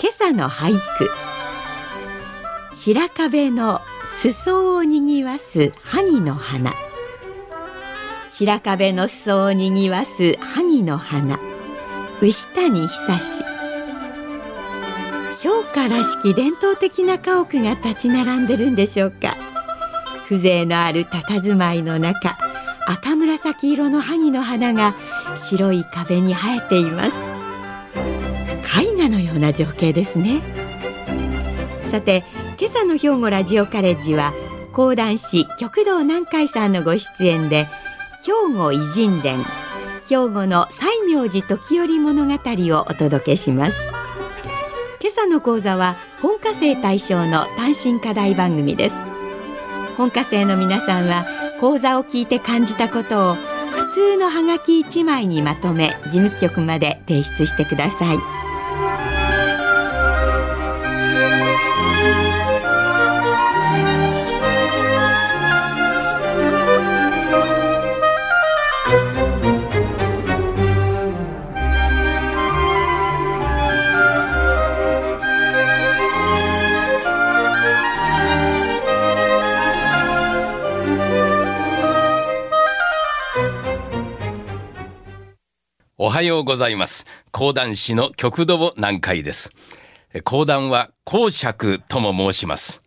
今朝の俳句。白壁の裾をにぎわす萩の花。白壁の裾をにぎわす萩の花。牛谷久志。商家らしき伝統的な家屋が立ち並んでるんでしょうか。風情のある佇まいの中赤紫色の萩の花が白い壁に生えています。絵画のような情景ですねさて今朝の兵庫ラジオカレッジは講談師極道南海さんのご出演で兵庫偉人伝兵庫の西明寺時折物語をお届けします今朝の講座は本科生対象の単身課題番組です本科生の皆さんは講座を聞いて感じたことを普通のハガキ1枚にまとめ事務局まで提出してくださいおはようございます。講談師の極度を南海です。講談は公爵とも申します。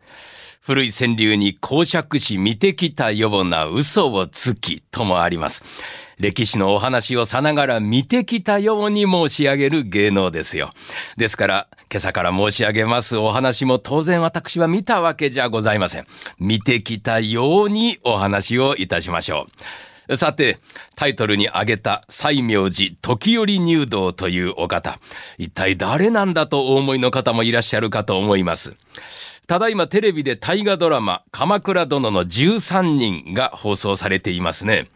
古い川柳に公爵士見てきたような嘘をつきともあります。歴史のお話をさながら見てきたように申し上げる芸能ですよ。ですから、今朝から申し上げますお話も当然私は見たわけじゃございません。見てきたようにお話をいたしましょう。さて、タイトルに挙げた西明寺時折入道というお方。一体誰なんだとお思いの方もいらっしゃるかと思います。ただいまテレビで大河ドラマ、鎌倉殿の13人が放送されていますね。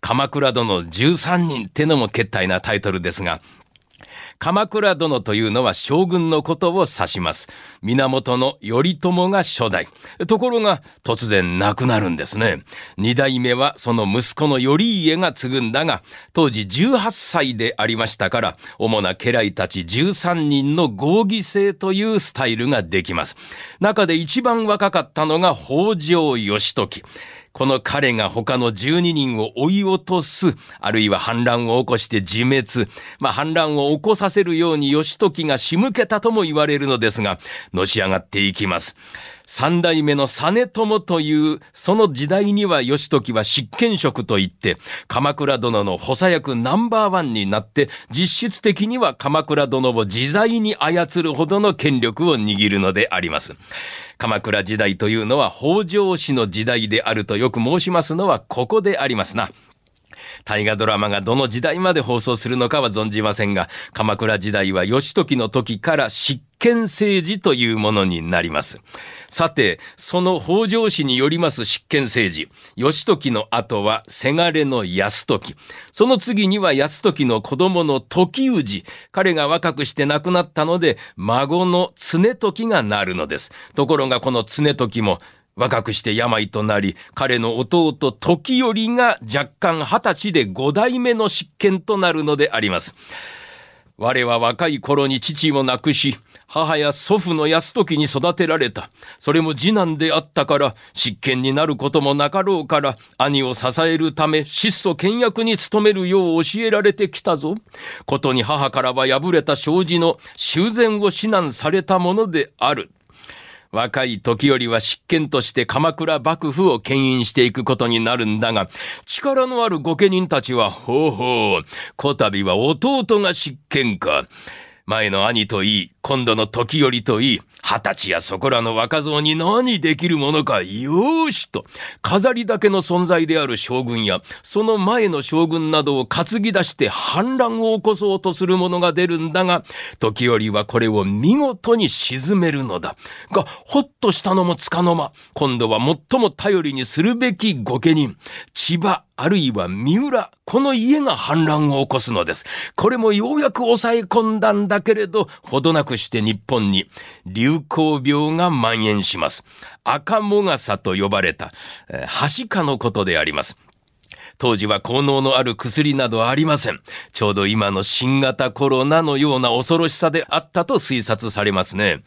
鎌倉殿の13人ってのも決体なタイトルですが、鎌倉殿というのは将軍のことを指します。源頼朝が初代。ところが突然亡くなるんですね。二代目はその息子の頼家が継ぐんだが、当時18歳でありましたから、主な家来たち13人の合議制というスタイルができます。中で一番若かったのが北条義時。この彼が他の12人を追い落とす、あるいは反乱を起こして自滅、まあ反乱を起こさせるように義時が仕向けたとも言われるのですが、のし上がっていきます。三代目の実朝という、その時代には義時は執権職といって、鎌倉殿の補佐役ナンバーワンになって、実質的には鎌倉殿を自在に操るほどの権力を握るのであります。鎌倉時代というのは北条氏の時代であるとよく申しますのはここでありますな。大河ドラマがどの時代まで放送するのかは存じませんが、鎌倉時代は義時の時から執権政治というものになります。さて、その北条氏によります執権政治、義時の後はせがれの安時、その次には安時の子供の時氏、彼が若くして亡くなったので、孫の常時がなるのです。ところがこの常時も、若くして病となり、彼の弟時頼が若干二十歳で五代目の執権となるのであります。我は若い頃に父を亡くし、母や祖父の安時に育てられた。それも次男であったから、執権になることもなかろうから、兄を支えるため、質素倹約に努めるよう教えられてきたぞ。ことに母からは敗れた障子の修繕を指南されたものである。若い時よりは執権として鎌倉幕府を牽引していくことになるんだが、力のある御家人たちは、ほうほう、こたびは弟が執権か。前の兄といい、今度の時よりといい、二十歳やそこらの若造に何できるものか、よーしと、飾りだけの存在である将軍や、その前の将軍などを担ぎ出して反乱を起こそうとする者が出るんだが、時折はこれを見事に沈めるのだ。が、ほっとしたのもつかの間、今度は最も頼りにするべき御家人、千葉、あるいは三浦、この家が反乱を起こすのです。これもようやく抑え込んだんだけれど、ほどなくして日本に流行病が蔓延します。赤もがさと呼ばれた、えー、はしかのことであります。当時は効能のある薬などありません。ちょうど今の新型コロナのような恐ろしさであったと推察されますね。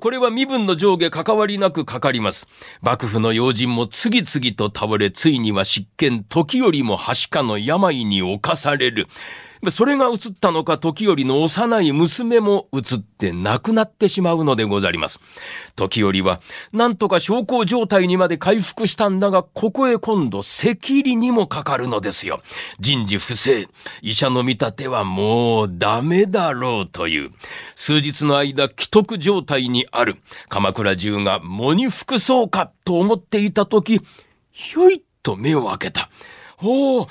これは身分の上下関わりなくかかります。幕府の要人も次々と倒れ、ついには執権、時よりもはしかの病に侵される。それが映ったのか時折の幼い娘も映って亡くなってしまうのでござります。時折は、なんとか小康状態にまで回復したんだが、ここへ今度、赤痢にもかかるのですよ。人事不正。医者の見立てはもうダメだろうという。数日の間、既得状態にある。鎌倉中が喪に服そうかと思っていた時、ひょいっと目を開けた。おお、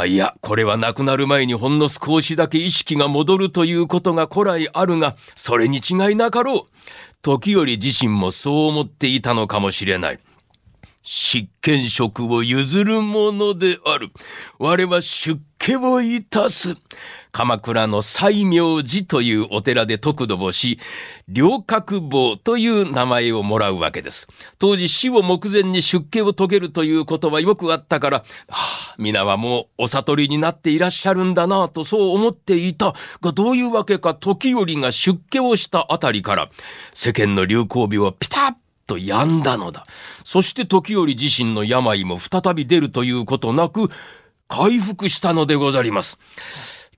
あ、いや、これは亡くなる前にほんの少しだけ意識が戻るということが古来あるが、それに違いなかろう。時折自身もそう思っていたのかもしれない。執権職を譲るものである。我は出家をいたす。鎌倉の西明寺というお寺で得度をし、両角坊という名前をもらうわけです。当時死を目前に出家を遂げるということはよくあったから、はあ、皆はもうお悟りになっていらっしゃるんだなとそう思っていたが、どういうわけか時折が出家をしたあたりから、世間の流行病はピタッと止んだのだ。そして時折自身の病も再び出るということなく、回復したのでござります。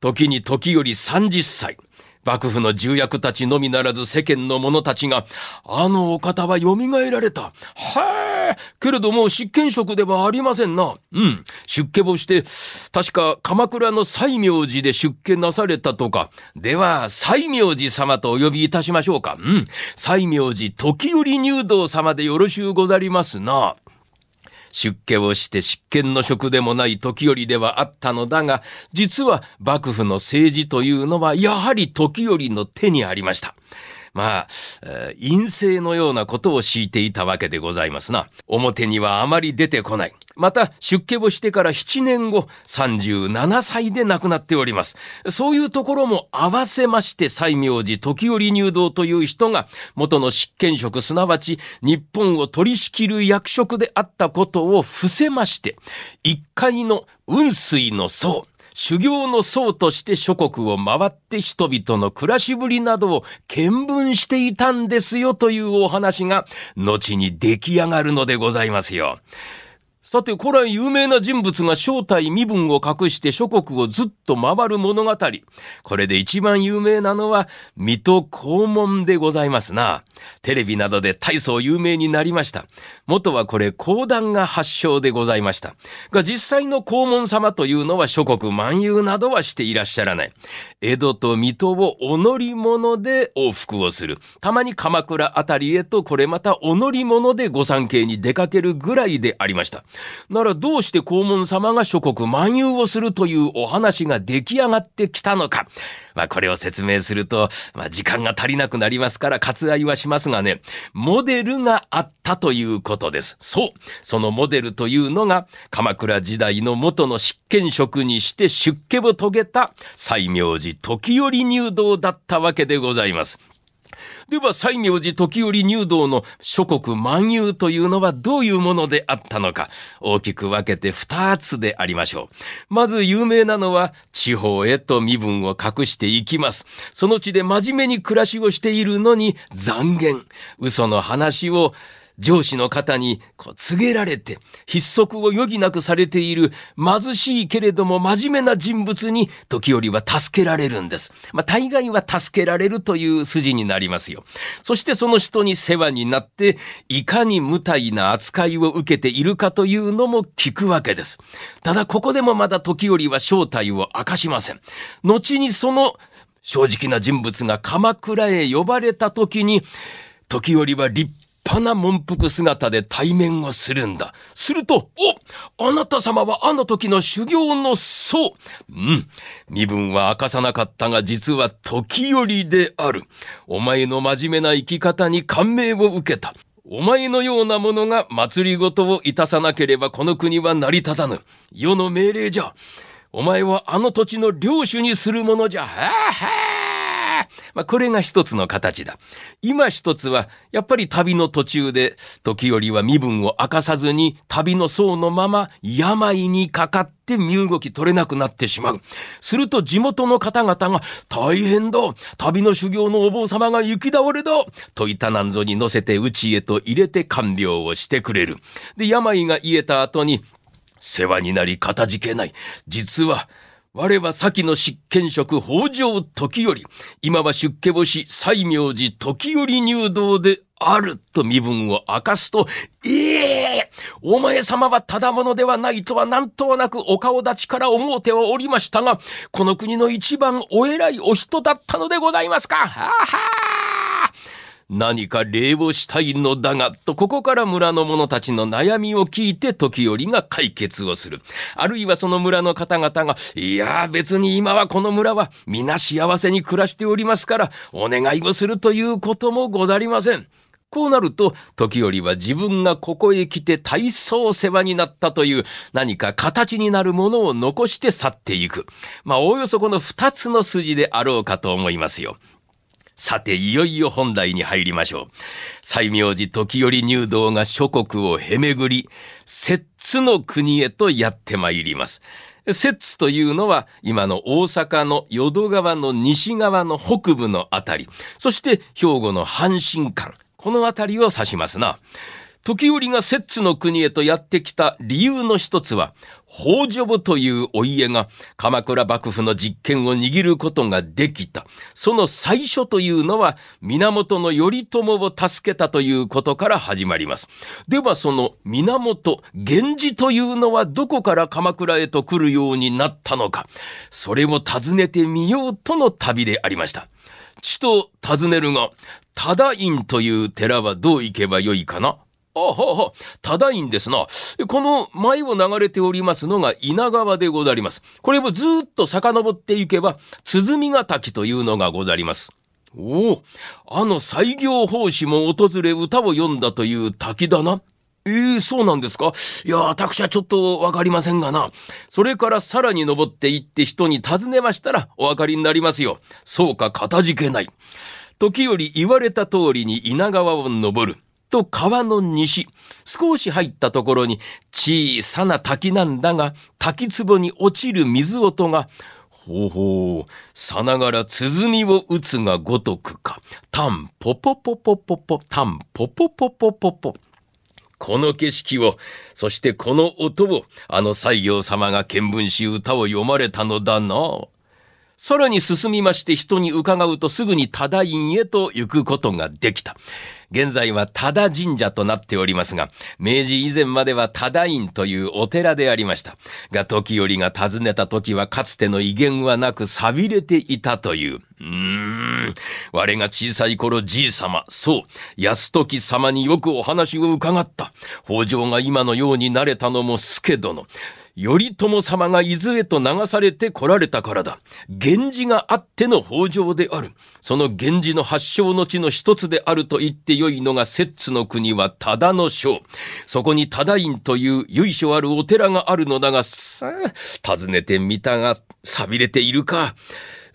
時に時より30歳。幕府の重役たちのみならず世間の者たちが、あのお方は蘇られた。はえ、けれども執権職ではありませんな。うん、出家をして、確か鎌倉の西明寺で出家なされたとか。では、西明寺様とお呼びいたしましょうか。うん、西明寺時折入道様でよろしゅうござりますな。出家をして執権の職でもない時よりではあったのだが、実は幕府の政治というのはやはり時よりの手にありました。まあ、陰性のようなことを敷いていたわけでございますな。表にはあまり出てこない。また、出家をしてから7年後、37歳で亡くなっております。そういうところも合わせまして、西明寺時折入道という人が、元の執権職、すなわち日本を取り仕切る役職であったことを伏せまして、一階の雲水の層、修行の僧として諸国を回って人々の暮らしぶりなどを見聞していたんですよというお話が後に出来上がるのでございますよ。さて、古来有名な人物が正体身分を隠して諸国をずっと回る物語。これで一番有名なのは、水戸黄門でございますな。テレビなどで大層有名になりました。元はこれ講談が発祥でございました。が実際の黄門様というのは諸国万有などはしていらっしゃらない。江戸と水戸をお乗り物で往復をする。たまに鎌倉あたりへとこれまたお乗り物で御三家に出かけるぐらいでありました。ならどうして黄門様が諸国万有をするというお話が出来上がってきたのか。まあこれを説明すると、まあ時間が足りなくなりますから割愛はしますがね、モデルがあったということです。そう。そのモデルというのが鎌倉時代の元の執権職にして出家を遂げた西明寺時折入道だったわけでございます。では、西明寺時折入道の諸国万有というのはどういうものであったのか、大きく分けて二つでありましょう。まず有名なのは、地方へと身分を隠していきます。その地で真面目に暮らしをしているのに、残言、嘘の話を上司の方にこう告げられて、筆足を余儀なくされている貧しいけれども真面目な人物に時折は助けられるんです。まあ、大概は助けられるという筋になりますよ。そしてその人に世話になって、いかに無体な扱いを受けているかというのも聞くわけです。ただここでもまだ時折は正体を明かしません。後にその正直な人物が鎌倉へ呼ばれた時に、時折は立派派な文服姿で対面をするんだ。すると、おあなた様はあの時の修行の僧。うん。身分は明かさなかったが実は時折である。お前の真面目な生き方に感銘を受けた。お前のようなものが祭りごとをいたさなければこの国は成り立たぬ。世の命令じゃ。お前はあの土地の領主にするものじゃ。はあはあまあ、これが一つの形だ。今一つは、やっぱり旅の途中で、時折は身分を明かさずに、旅の僧のまま、病にかかって身動き取れなくなってしまう。すると地元の方々が、大変だ旅の修行のお坊様が行き倒れだといったなんぞに乗せて家へと入れて看病をしてくれる。で、病が癒えた後に、世話になりかたじけない。実は、我は先の執権職北条時より、今は出家星西明寺時より入道であると身分を明かすと、ええ、お前様はただ者ではないとは何ともなくお顔立ちから思うてはおりましたが、この国の一番お偉いお人だったのでございますか？はあはあ。何か礼をしたいのだが、とここから村の者たちの悩みを聞いて時折が解決をする。あるいはその村の方々が、いや別に今はこの村は皆幸せに暮らしておりますから、お願いをするということもござりません。こうなると、時折は自分がここへ来て大層世話になったという何か形になるものを残して去っていく。まあ、おおよそこの二つの筋であろうかと思いますよ。さて、いよいよ本題に入りましょう。西明寺時折入道が諸国をへめぐり、摂津の国へとやってまいります。摂津というのは今の大阪の淀川の西側の北部のあたり、そして兵庫の阪神間、このあたりを指しますな。時折が摂津の国へとやってきた理由の一つは、北条部というお家が鎌倉幕府の実権を握ることができた。その最初というのは源頼朝を助けたということから始まります。ではその源、源氏というのはどこから鎌倉へと来るようになったのか。それを尋ねてみようとの旅でありました。ちと尋ねるが、忠院という寺はどう行けばよいかな？あはは、ただいんですな。この前を流れておりますのが稲川でござります。これをずっと遡っていけば、鼓ヶ滝というのがござります。おお、あの西行法師も訪れ歌を読んだという滝だな。ええー、そうなんですか？いや、私はちょっとわかりませんがな。それからさらに登っていって人に尋ねましたらお分かりになりますよ。そうか、かたじけない。時折言われた通りに稲川を登る。と川の西、少し入ったところに小さな滝なんだが、滝壺に落ちる水音が、ほうほう、さながら鼓を打つがごとくか、たんぽぽぽぽぽぽ、たんぽぽぽぽぽぽ。この景色を、そしてこの音を、あの西行様が見聞し歌を読まれたのだな。さらに進みまして人に伺うとすぐに多田院へと行くことができた。現在は多田神社となっておりますが、明治以前までは多田院というお寺でありました。が、時折が訪ねた時はかつての威厳はなく錆びれていたという。うーん。我が小さい頃じい様、そう、安時様によくお話を伺った。北条が今のようになれたのも助殿。頼朝様が伊豆へと流されて来られたからだ。源氏があっての北条である。その源氏の発祥の地の一つであると言ってよいのが摂津の国は忠の章。そこに忠院という由緒あるお寺があるのだが、さあ、訪ねてみたが、錆びれているか。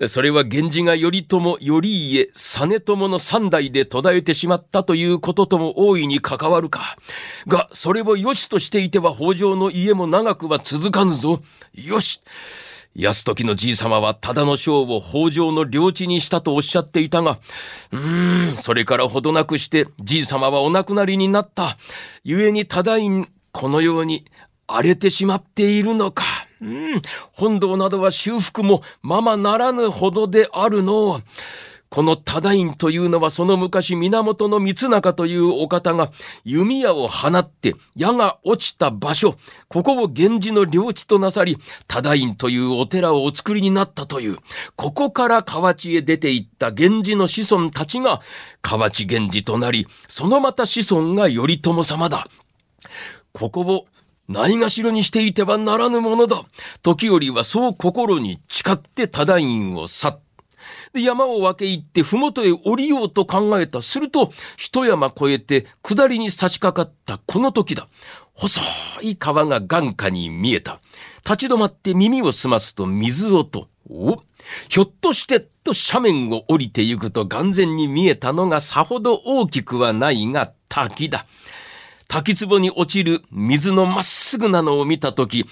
それは源氏が頼朝、頼家、実朝の三代で途絶えてしまったということとも大いに関わるか。が、それを良しとしていては北条の家も長くは続かぬぞ。よし安時のじい様は忠の将を北条の領地にしたとおっしゃっていたが、うーん、それからほどなくしてじい様はお亡くなりになった。故に忠院、このように荒れてしまっているのか。うん、本堂などは修復もままならぬほどであるの。この忠院というのはその昔源光中というお方が弓矢を放って矢が落ちた場所、ここを源氏の領地となさり、忠院というお寺をお作りになったという、ここから河内へ出て行った源氏の子孫たちが河内源氏となり、そのまた子孫が頼朝様だ。ここをないがしろにしていてはならぬものだ。時折はそう心に誓って忠院を去った。で、山を分け入って麓へ降りようと考えた。すると、一山越えて下りに差し掛かったこの時だ。細い川が眼下に見えた。立ち止まって耳を澄ますと水音。おひょっとしてと斜面を降りてゆくと眼前に見えたのがさほど大きくはないが滝だ。滝壺に落ちる水のまっすぐなのを見たとき、うん、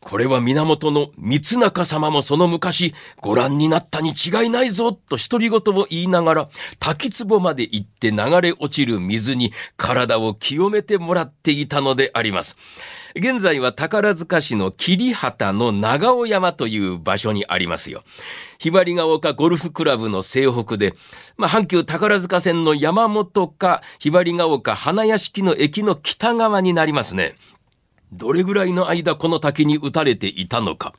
これは源の三中様もその昔ご覧になったに違いないぞ、と独り言を言いながら、滝壺まで行って流れ落ちる水に体を清めてもらっていたのであります。現在は宝塚市の桐畑の長尾山という場所にありますよ。ひばりが丘ゴルフクラブの西北で、まあ、阪急宝塚線の山本かひばりが丘花屋敷の駅の北側になりますね。どれぐらいの間この滝に打たれていたのか。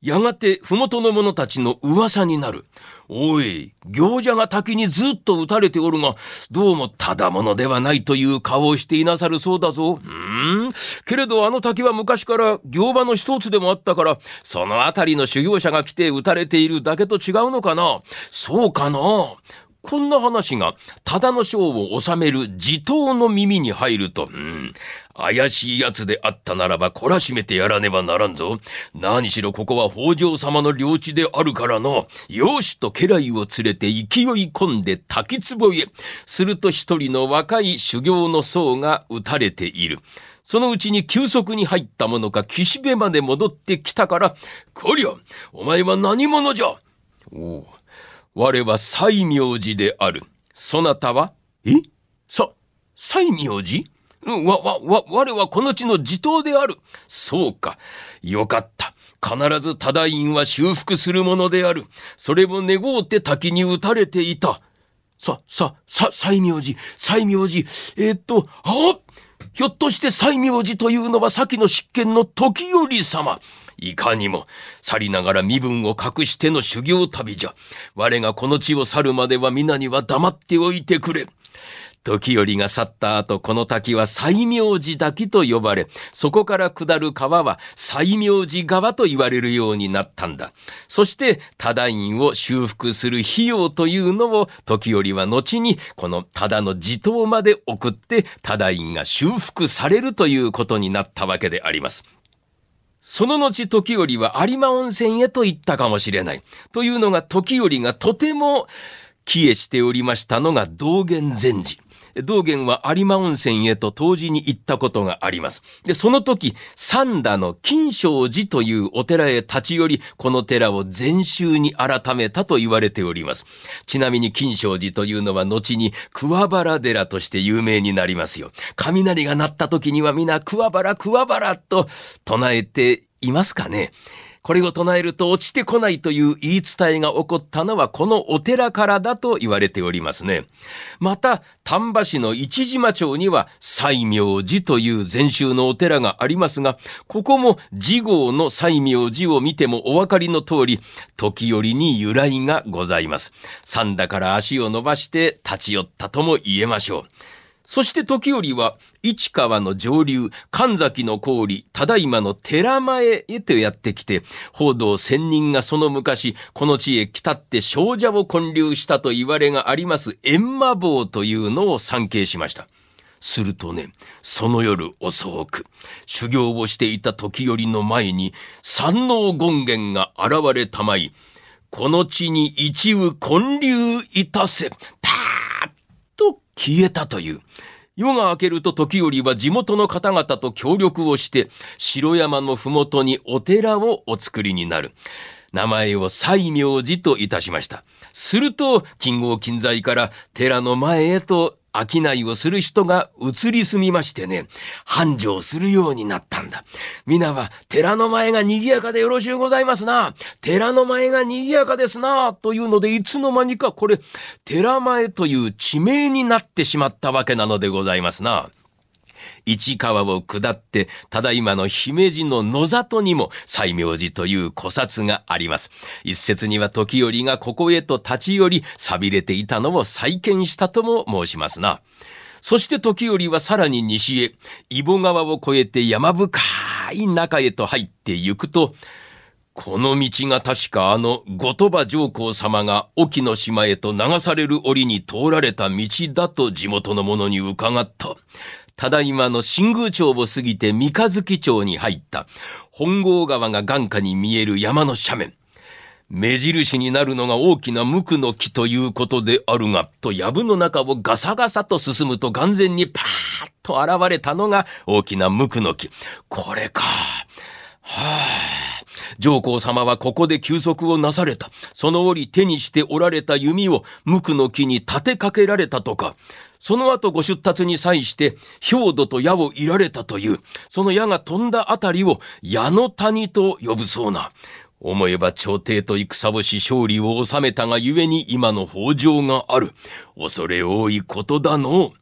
やがて麓の者たちの噂になる。おい、行者が滝にずっと打たれておるが、どうもただものではないという顔をしていなさるそうだぞ。うん？けれどあの滝は昔から行場の一つでもあったから、そのあたりの修行者が来て打たれているだけと違うのかな？そうかな？こんな話が、ただの章を収める地頭の耳に入ると、うん、怪しい奴であったならば懲らしめてやらねばならんぞ。何しろここは北条様の領地であるからの、よしと家来を連れて勢い込んで滝壺へ。すると一人の若い修行の僧が撃たれている。そのうちに急速に入った者が岸辺まで戻ってきたから、こりゃ、お前は何者じゃおう我は西明寺である。そなたは？え？さ、西明寺？わ、わ、わ、我はこの地の地頭である。そうか。よかった。必ず忠院は修復するものである。それを願うて滝に打たれていた。さ、さ、さ、西明寺、西明寺。えー、っと、あひょっとして西明寺というのは先の執権の時頼様。いかにも、去りながら身分を隠しての修行旅じゃ。我がこの地を去るまでは皆には黙っておいてくれ。時頼が去った後、この滝は西明寺滝と呼ばれ、そこから下る川は西明寺川と言われるようになったんだ。そして、忠院を修復する費用というのを、時頼は後に、この忠の地頭まで送って、忠院が修復されるということになったわけであります。その後時折は有馬温泉へと行ったかもしれない。というのが時折がとても帰依しておりましたのが道元禅師。道元は有馬温泉へと当時に行ったことがあります。で、その時、三田の金正寺というお寺へ立ち寄り、この寺を禅宗に改めたと言われております。ちなみに金正寺というのは後に桑原寺として有名になりますよ。雷が鳴った時には皆桑原桑原と唱えていますかね。これを唱えると落ちてこないという言い伝えが起こったのはこのお寺からだと言われておりますね。また、丹波市の市島町には西明寺という禅宗のお寺がありますが、ここも次号の西明寺を見てもお分かりの通り、時折に由来がございます。三田から足を伸ばして立ち寄ったとも言えましょう。そして時折は、市川の上流、神崎の氷、ただいまの寺前へとやってきて、報道仙人がその昔、この地へ来たって少女を建立したと言われがあります、閻魔坊というのを参詣しました。するとね、その夜遅く、修行をしていた時よりの前に、山王権現が現れたまい、この地に一羽建立いたせ、消えたという。夜が明けると時折は地元の方々と協力をして、城山の麓にお寺をお作りになる。名前を西明寺といたしました。すると、金剛金在から寺の前へと商いをする人が移り住みましてね、繁盛するようになったんだ。皆は、寺の前が賑やかでよろしゅうございますな。寺の前が賑やかですな。というので、いつの間にかこれ、寺前という地名になってしまったわけなのでございますな。市川を下って、ただいまの姫路の野里にも西明寺という古刹があります。一説には時折がここへと立ち寄り、錆びれていたのを再建したとも申しますな。そして時折はさらに西へ、伊保川を越えて山深い中へと入って行くと、この道が確かあの後鳥羽上皇様が沖の島へと流される折に通られた道だと地元の者に伺った。ただいまの新宮町を過ぎて三日月町に入った本郷川が眼下に見える山の斜面。目印になるのが大きな無垢の木ということであるが、と藪の中をガサガサと進むと眼前にパーッと現れたのが大きな無垢の木。これか。はあ、上皇様はここで休息をなされた。その折手にしておられた弓を無垢の木に立てかけられたとか。その後ご出立に際して、兵土と矢をいられたという、その矢が飛んだあたりを矢の谷と呼ぶそうな。思えば朝廷と戦をし勝利を収めたがゆえに今の北条がある。恐れ多いことだの。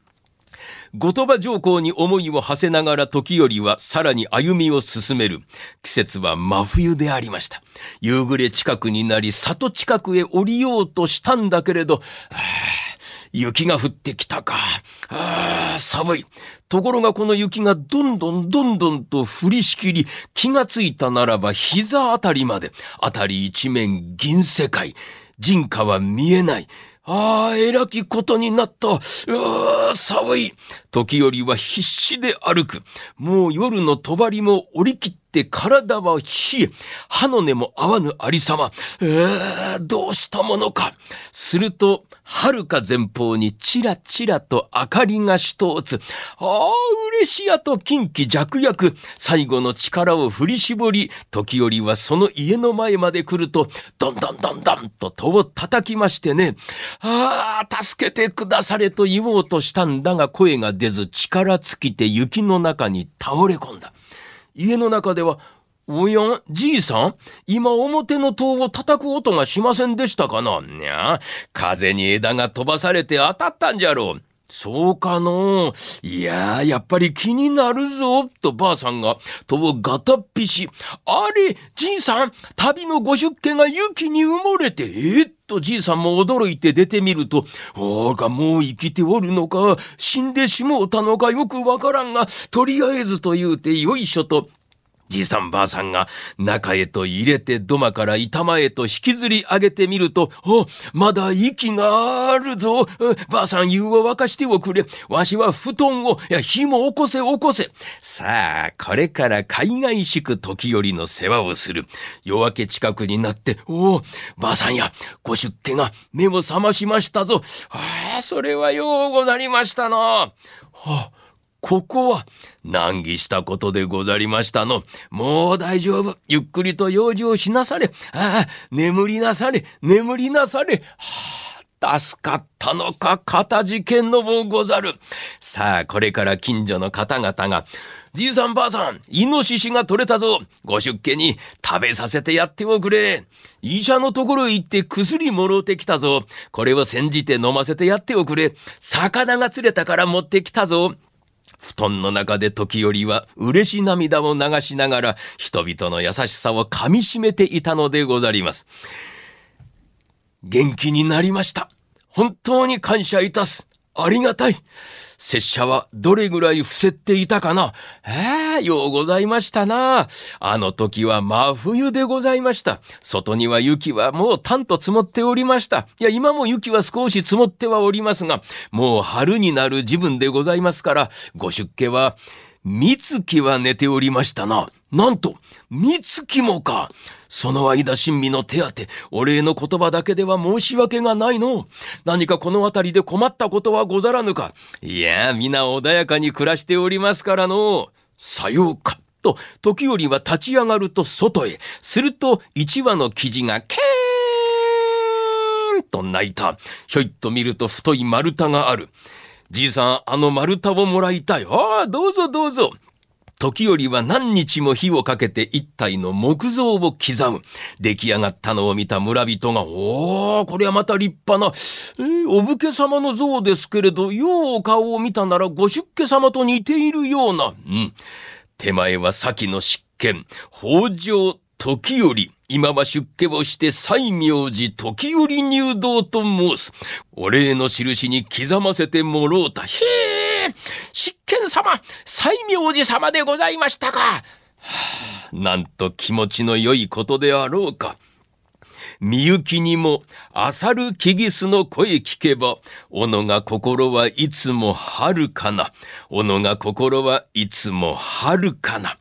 後鳥羽上皇に思いを馳せながら時よりはさらに歩みを進める。季節は真冬でありました。夕暮れ近くになり里近くへ降りようとしたんだけれど、雪が降ってきたか。ああ、寒い。ところがこの雪がどんどんどんどんと降りしきり、気がついたならば膝あたりまで、あたり一面銀世界。人家は見えない。ああ、えらきことになった。うわ寒い。時よりは必死で歩く。もう夜の帳も折り切って体は冷え、歯の根も合わぬありさま。えー、どうしたものか。すると、遥か前方にちらちらと明かりが一つ。ああ、嬉しやと近畿弱薬。最後の力を振り絞り、時折はその家の前まで来ると、どんどんどんどんと戸を叩きましてね。ああ、助けてくだされと言おうとしたんだが声が出ず力尽きて雪の中に倒れ込んだ。家の中ではおや、じいさん？今表の塔を叩く音がしませんでしたかないや、風に枝が飛ばされて当たったんじゃろう。そうかのいややっぱり気になるぞ、とばあさんが、戸をガタッピし、あれ、じいさん、旅のご出家が雪に埋もれて、えー、っとじいさんも驚いて出てみると、おがもう生きておるのか、死んでしもうたのかよくわからんが、とりあえずと言うてよいしょとじいさんばあさんが中へと入れて土間から板前へと引きずり上げてみると、お、まだ息があるぞ。ばあさん湯を沸かしておくれ。わしは布団を、いや、火も起こせ起こせ。さあ、これから海外しく時折の世話をする。夜明け近くになって、おお、ばあさんや、ご出家が目を覚ましましたぞ。ああ、それはようござりましたな。はあここは難儀したことでござりましたの。もう大丈夫。ゆっくりと用事をしなされ。ああ、眠りなされ、眠りなされ。はあ、助かったのか、片事件のもござる。さあ、これから近所の方々が、じいさんばあさん、イノシシが取れたぞ。ご出家に食べさせてやっておくれ。医者のところへ行って薬もろうてきたぞ。これを煎じて飲ませてやっておくれ。魚が釣れたから持ってきたぞ。布団の中で時折は嬉し涙を流しながら人々の優しさを噛みしめていたのでござります。元気になりました。本当に感謝いたす。ありがたい。拙者はどれぐらい伏せっていたかな？ええようございましたな。あの時は真冬でございました。外には雪はもうたんと積もっておりました。いや、今も雪は少し積もってはおりますが、もう春になる自分でございますから、ご出家は、三月は寝ておりましたな。なんと、三月もか。その間親身の手当て、お礼の言葉だけでは申し訳がないの。何かこの辺りで困ったことはござらぬか。いや、皆穏やかに暮らしておりますからの。さようか。と、時折は立ち上がると外へ。すると、一羽の生地がケーンと鳴いた。ひょいっと見ると太い丸太がある。じいさん、あの丸太をもらいたい。ああ、どうぞどうぞ。時よりは何日も火をかけて一体の木造を刻む。出来上がったのを見た村人が、おー、これはまた立派な、えー、お武家様の像ですけれど、ようお顔を見たならご出家様と似ているような。うん。手前は先の執権、北条時より。今は出家をして西明寺時折入道と申す。お礼の印に刻ませてもろうた。へえ、執賢様、西明寺様でございましたか。はあ、なんと気持ちの良いことであろうか。みゆきにも、あさるきぎすの声聞けば、おのが心はいつもはるかな。おのが心はいつもはるかな。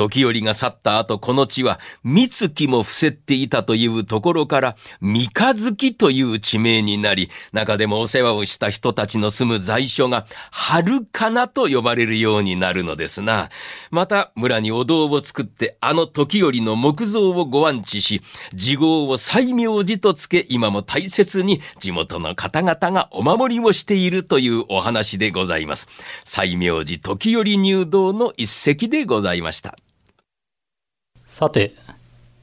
時折が去った後この地は三月も伏せっていたというところから三日月という地名になり中でもお世話をした人たちの住む在所が春かなと呼ばれるようになるのですな。また村にお堂を作ってあの時折の木像をご安置し地号を西明寺とつけ今も大切に地元の方々がお守りをしているというお話でございます。西明寺時折入道の一席でございました。さて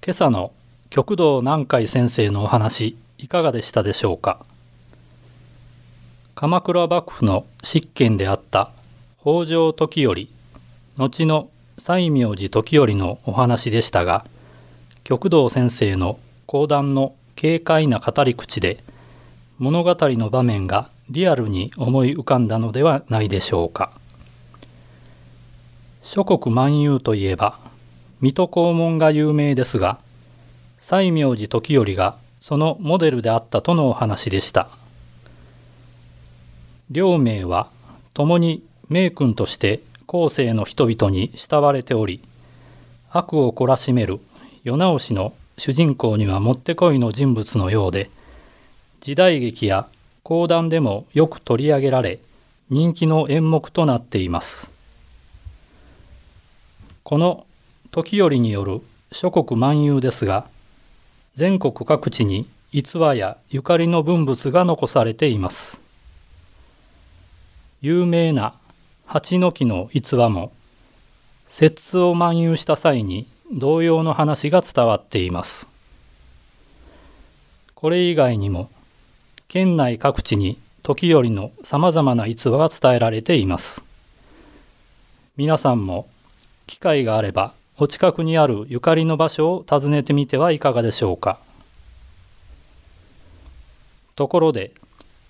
今朝の極道南海先生のお話いかがでしたでしょうか？鎌倉幕府の執権であった北条時頼後の西明寺時頼のお話でしたが極道先生の講談の軽快な語り口で物語の場面がリアルに思い浮かんだのではないでしょうか。諸国万有といえば水戸黄門が有名ですが西明寺時頼がそのモデルであったとのお話でした。両名は共に名君として後世の人々に慕われており悪を懲らしめる世直しの主人公にはもってこいの人物のようで時代劇や講談でもよく取り上げられ人気の演目となっています。この時折による諸国漫遊ですが全国各地に逸話やゆかりの文物が残されています。有名な八の木の逸話も摂津を漫遊した際に同様の話が伝わっています。これ以外にも県内各地に時折のさまざまな逸話が伝えられています。皆さんも機会があればお近くにあるゆかりの場所を訪ねてみてはいかがでしょうか。ところで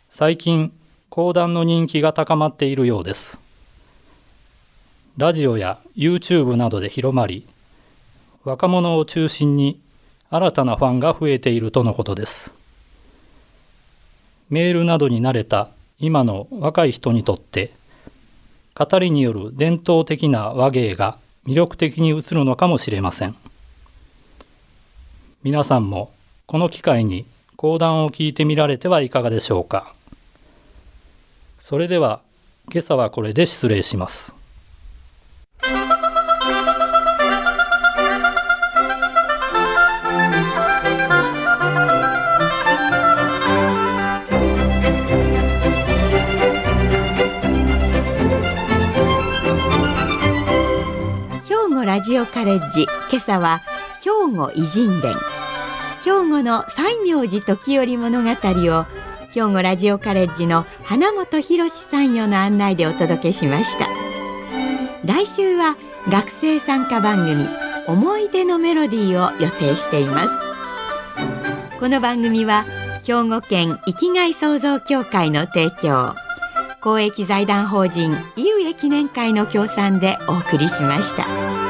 最近講談の人気が高まっているようです。ラジオや YouTube などで広まり若者を中心に新たなファンが増えているとのことです。メールなどに慣れた今の若い人にとって語りによる伝統的な話芸が魅力的に映るのかもしれません。皆さんもこの機会に講談を聞いてみられてはいかがでしょうか。それでは今朝はこれで失礼します。ラジオカレッジ。今朝は兵庫偉人伝。兵庫の西明寺時折物語を兵庫ラジオカレッジの花本博参与の案内でお届けしました。来週は学生参加番組思い出のメロディーを予定しています。この番組は兵庫県生きがい創造協会の提供公益財団法人井上記念会の協賛でお送りしました。